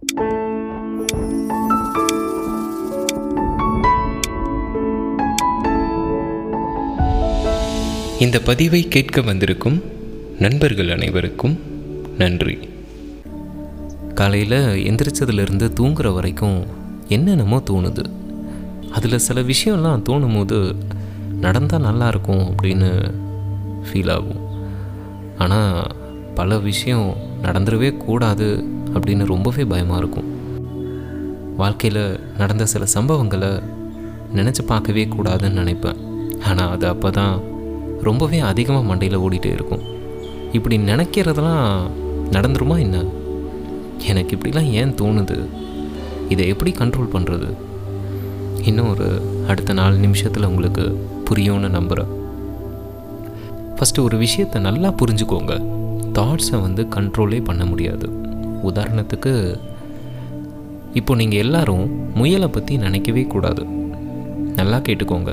இந்த பதிவை கேட்க வந்திருக்கும் நண்பர்கள் அனைவருக்கும் நன்றி. காலையில் எந்திரிச்சதுலேருந்து தூங்குற வரைக்கும் என்னென்னமோ தோணுது. அதில் சில விஷயம்லாம் தோணும் போது நடந்தால் நல்லாயிருக்கும் அப்படின்னு ஃபீல் ஆகும். ஆனால் பல விஷயம் நடந்துடவே கூடாது அப்படின்னு ரொம்பவே பயமாக இருக்கும். வாழ்க்கையில் நடந்த சில சம்பவங்களை நினச்சி பார்க்கவே கூடாதுன்னு நினைப்பேன். ஆனால் அது அப்போ தான் ரொம்பவே அதிகமாக மண்டையில் ஓடிட்டே இருக்கும். இப்படி நினைக்கிறதெல்லாம் நடந்துருமா என்ன? எனக்கு இப்படிலாம் ஏன் தோணுது? இதை எப்படி கண்ட்ரோல் பண்ணுறது இன்னும் ஒரு அடுத்த நாலு நிமிஷத்தில் உங்களுக்கு புரியும்னு நம்புகிறேன் ஃபஸ்ட்டு ஒரு விஷயத்தை நல்லா புரிஞ்சுக்கோங்க. தாட்ஸை வந்து கண்ட்ரோலே பண்ண முடியாது. உதாரணத்துக்கு இப்போ நீங்கள் எல்லாரும் முயலை பற்றி நினைக்கவே கூடாது. நல்லா கேட்டுக்கோங்க.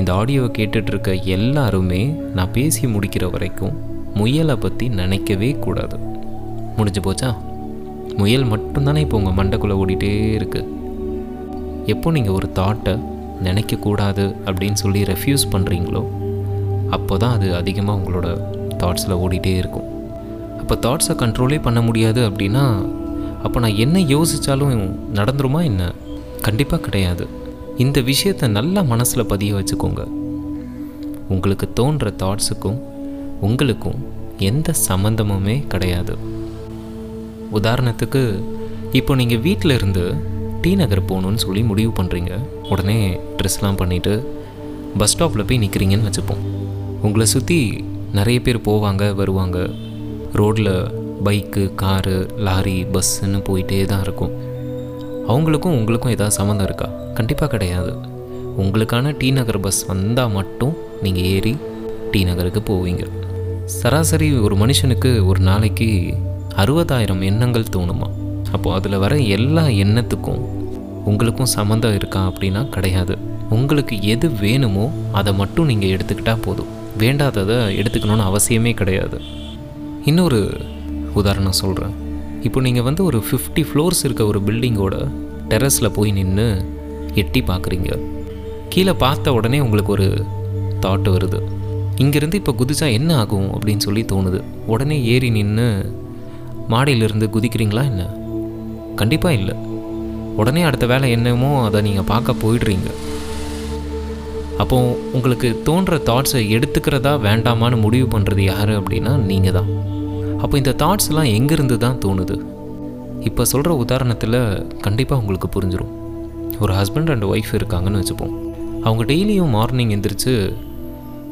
இந்த ஆடியோவை கேட்டுட்ருக்க எல்லாருமே நான் பேசி முடிக்கிற வரைக்கும் முயலை பற்றி நினைக்கவே கூடாது. முடிஞ்சு போச்சா? முயல் மட்டும்தானே இப்போ உங்கள் மண்டைக்குள்ளே ஓடிட்டே இருக்குது எப்போ நீங்கள் ஒரு தாட்டை நினைக்கக்கூடாது அப்படின்னு சொல்லி ரெஃப்யூஸ் பண்ணுறீங்களோ அப்போ தான் அது அதிகமாக உங்களோட தாட்ஸில் ஓடிட்டே இருக்கும். அப்போ தாட்ஸை கண்ட்ரோலே பண்ண முடியாது அப்படின்னா அப்போ நான் என்ன யோசித்தாலும் நடந்துருமா என்ன? கண்டிப்பாக கிடையாது. இந்த விஷயத்தை நல்லா மனசில் பதிய வச்சுக்கோங்க. உங்களுக்கு தோன்ற தாட்ஸுக்கும் உங்களுக்கும் எந்த சம்மந்தமுமே கிடையாது. உதாரணத்துக்கு இப்போ நீங்கள் வீட்டில் இருந்து டி நகர் போகணுன்னு சொல்லி முடிவு பண்ணுறீங்க உடனே ட்ரெஸ்லாம் பண்ணிவிட்டு பஸ் ஸ்டாப்பில் போய் நிற்கிறீங்கன்னு வச்சுப்போம். உங்களை சுற்றி நிறைய பேர் போவாங்க வருவாங்க. ரோட்டில் பைக்கு காரு லாரி பஸ்ஸுன்னு போயிட்டே தான் இருக்கும். அவங்களுக்கும் உங்களுக்கும் ஏதாவது சம்மந்தம் இருக்கா? கண்டிப்பாக கிடையாது. உங்களுக்கான டி நகர் பஸ் வந்தால் மட்டும் நீங்கள் ஏறி டி நகருக்கு போவீங்க. சராசரி ஒரு மனுஷனுக்கு ஒரு நாளைக்கு அறுபதாயிரம் எண்ணங்கள் தோணுமா? அப்போது அதில் வர எல்லா எண்ணத்துக்கும் உங்களுக்கும் சம்மந்தம் இருக்கா அப்படின்னா கிடையாது. உங்களுக்கு எது வேணுமோ அதை மட்டும் நீங்கள் எடுத்துக்கிட்டால் போதும். வேண்டாததை எடுத்துக்கணும்னு அவசியமே கிடையாது. இன்னொரு உதாரணம் சொல்கிறேன் இப்போ நீங்கள் வந்து ஒரு ஃபிஃப்டி ஃப்ளோர்ஸ் இருக்க ஒரு பில்டிங்கோட டெரஸில் போய் நின்று எட்டி பார்க்குறீங்க கீழே பார்த்த உடனே உங்களுக்கு ஒரு தாட் வருது. இங்கேருந்து இப்போ குதிச்சா என்ன ஆகும் அப்படின்னு சொல்லி தோணுது. உடனே ஏறி நின்று மாடியிலிருந்து குதிக்கிறீங்களா என்ன? கண்டிப்பாக இல்லை. உடனே அடுத்த வேலை என்னமோ அதை நீங்கள் பார்க்க போயிடுறீங்க. அப்போது உங்களுக்கு தோன்ற தாட்ஸை எடுத்துக்கிறதா வேண்டாமான்னு முடிவு பண்ணுறது யார் அப்படின்னா நீங்கள் தான் அப்போ இந்த தாட்ஸ்லாம் எங்கேருந்து தான் தோணுது? இப்போ சொல்கிற உதாரணத்தில் கண்டிப்பாக உங்களுக்கு புரிஞ்சிடும் ஒரு ஹஸ்பண்ட் அண்ட் ஒய்ஃப் இருக்காங்கன்னு வச்சுப்போம். அவங்க டெய்லியும் மார்னிங் எந்திரிச்சு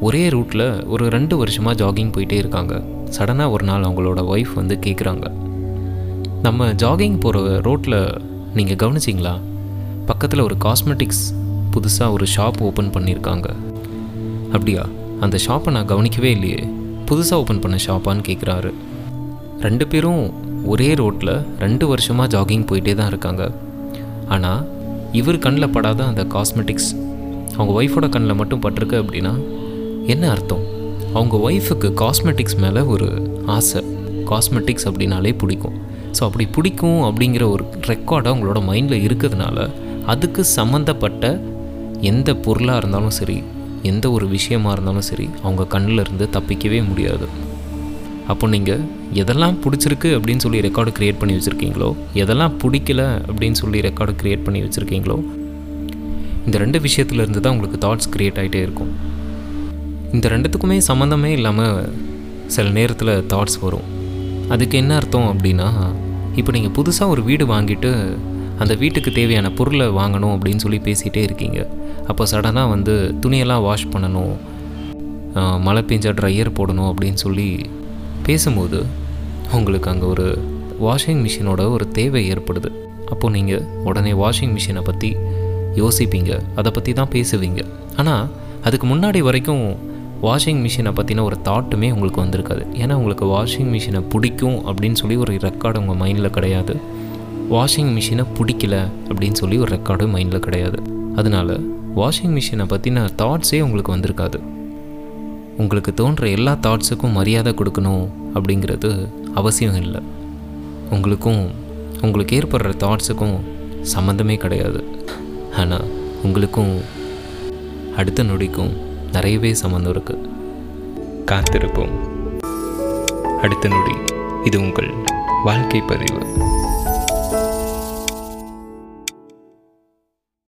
ஒரே ரூட்டில் ஒரு ரெண்டு வருஷமாக ஜாகிங் போயிட்டே இருக்காங்க. சடனாக ஒரு நாள் அவங்களோட ஒய்ஃப் வந்து கேட்குறாங்க நம்ம ஜாகிங் போகிற ரோட்டில் நீங்கள் கவனிச்சிங்களா? பக்கத்தில் ஒரு காஸ்மெட்டிக்ஸ் புதுசாக ஒரு ஷாப் ஓப்பன் பண்ணியிருக்காங்க அப்படியா? அந்த ஷாப்பை நான் கவனிக்கவே இல்லையே. புதுசாக ஓப்பன் பண்ண ஷாப்பான்னு கேட்குறாரு ரெண்டு பேரும் ஒரே ரோட்டில் ரெண்டு வருஷமாக ஜாகிங் போயிட்டே தான் இருக்காங்க. ஆனால் இவர் கண்ணில் படாத அந்த காஸ்மெட்டிக்ஸ் அவங்க ஒய்ஃபோட கண்ணில் மட்டும் பட்டிருக்கு அப்படின்னா என்ன அர்த்தம்? அவங்க ஒய்ஃபுக்கு காஸ்மெட்டிக்ஸ் மேலே ஒரு ஆசை. காஸ்மெட்டிக்ஸ் அப்படின்னாலே பிடிக்கும். ஸோ அப்படி பிடிக்கும் அப்படிங்கிற ஒரு ரெக்கார்டாக அவங்களோட மைண்டில் இருக்கிறதுனால அதுக்கு சம்மந்தப்பட்ட எந்த பொருளாக இருந்தாலும் சரி எந்த ஒரு விஷயமா இருந்தாலும் சரி அவங்க கண்ணில் இருந்து தப்பிக்கவே முடியாது. அப்போ நீங்கள் எதெல்லாம் பிடிச்சிருக்கு அப்படின்னு சொல்லி ரெக்கார்டு க்ரியேட் பண்ணி வச்சுருக்கீங்களோ எதெல்லாம் பிடிக்கல அப்படின்னு சொல்லி ரெக்கார்டு க்ரியேட் பண்ணி வச்சுருக்கீங்களோ இந்த ரெண்டு விஷயத்துலேருந்து தான் உங்களுக்கு தாட்ஸ் க்ரியேட் ஆகிட்டே இருக்கும். இந்த ரெண்டுத்துக்குமே சம்மந்தமே இல்லாமல் சில நேரத்தில் தாட்ஸ் வரும். அதுக்கு என்ன அர்த்தம் அப்படின்னா இப்போ நீங்கள் புதுசாக ஒரு வீடு வாங்கிட்டு அந்த வீட்டுக்கு தேவையான பொருளை வாங்கணும் அப்படின்னு சொல்லி பேசிகிட்டே இருக்கீங்க. அப்போ சடனாக வந்து துணியெல்லாம் வாஷ் பண்ணணும் மழை பெஞ்சா ட்ரையர் போடணும் அப்படின்னு சொல்லி பேசும்போது உங்களுக்கு அங்கே ஒரு வாஷிங் மிஷினோட ஒரு தேவை ஏற்படுது. அப்போது நீங்கள் உடனே வாஷிங் மிஷினை பற்றி யோசிப்பீங்க. அதை பற்றி தான் பேசுவீங்க. ஆனால் அதுக்கு முன்னாடி வரைக்கும் வாஷிங் மிஷினை பற்றின ஒரு தாட்டுமே உங்களுக்கு வந்திருக்காது. ஏன்னா உங்களுக்கு வாஷிங் மிஷினை பிடிக்கும் அப்படின்னு சொல்லி ஒரு ரெக்கார்டு உங்கள் மைண்டில் கிடையாது. வாஷிங் மிஷினை பிடிக்கல அப்படின்னு சொல்லி ஒரு ரெக்கார்டும் மைண்டில் கிடையாது. அதனால வாஷிங் மிஷினை பற்றின தாட்ஸே உங்களுக்கு வந்திருக்காது. உங்களுக்கு தோன்ற எல்லா தாட்ஸுக்கும் மரியாதை கொடுக்கணும் அப்படிங்கிறது அவசியம் இல்லை. உங்களுக்கும் உங்களுக்கு ஏற்படுற தாட்ஸுக்கும் சம்மந்தமே கிடையாது. ஆனால் உங்களுக்கும் அடுத்த நொடிக்கும் நிறையவே சம்மந்தம் இருக்குது காத்திருப்போம். அடுத்த நொடி இது உங்கள் வாழ்க்கை பதிவு.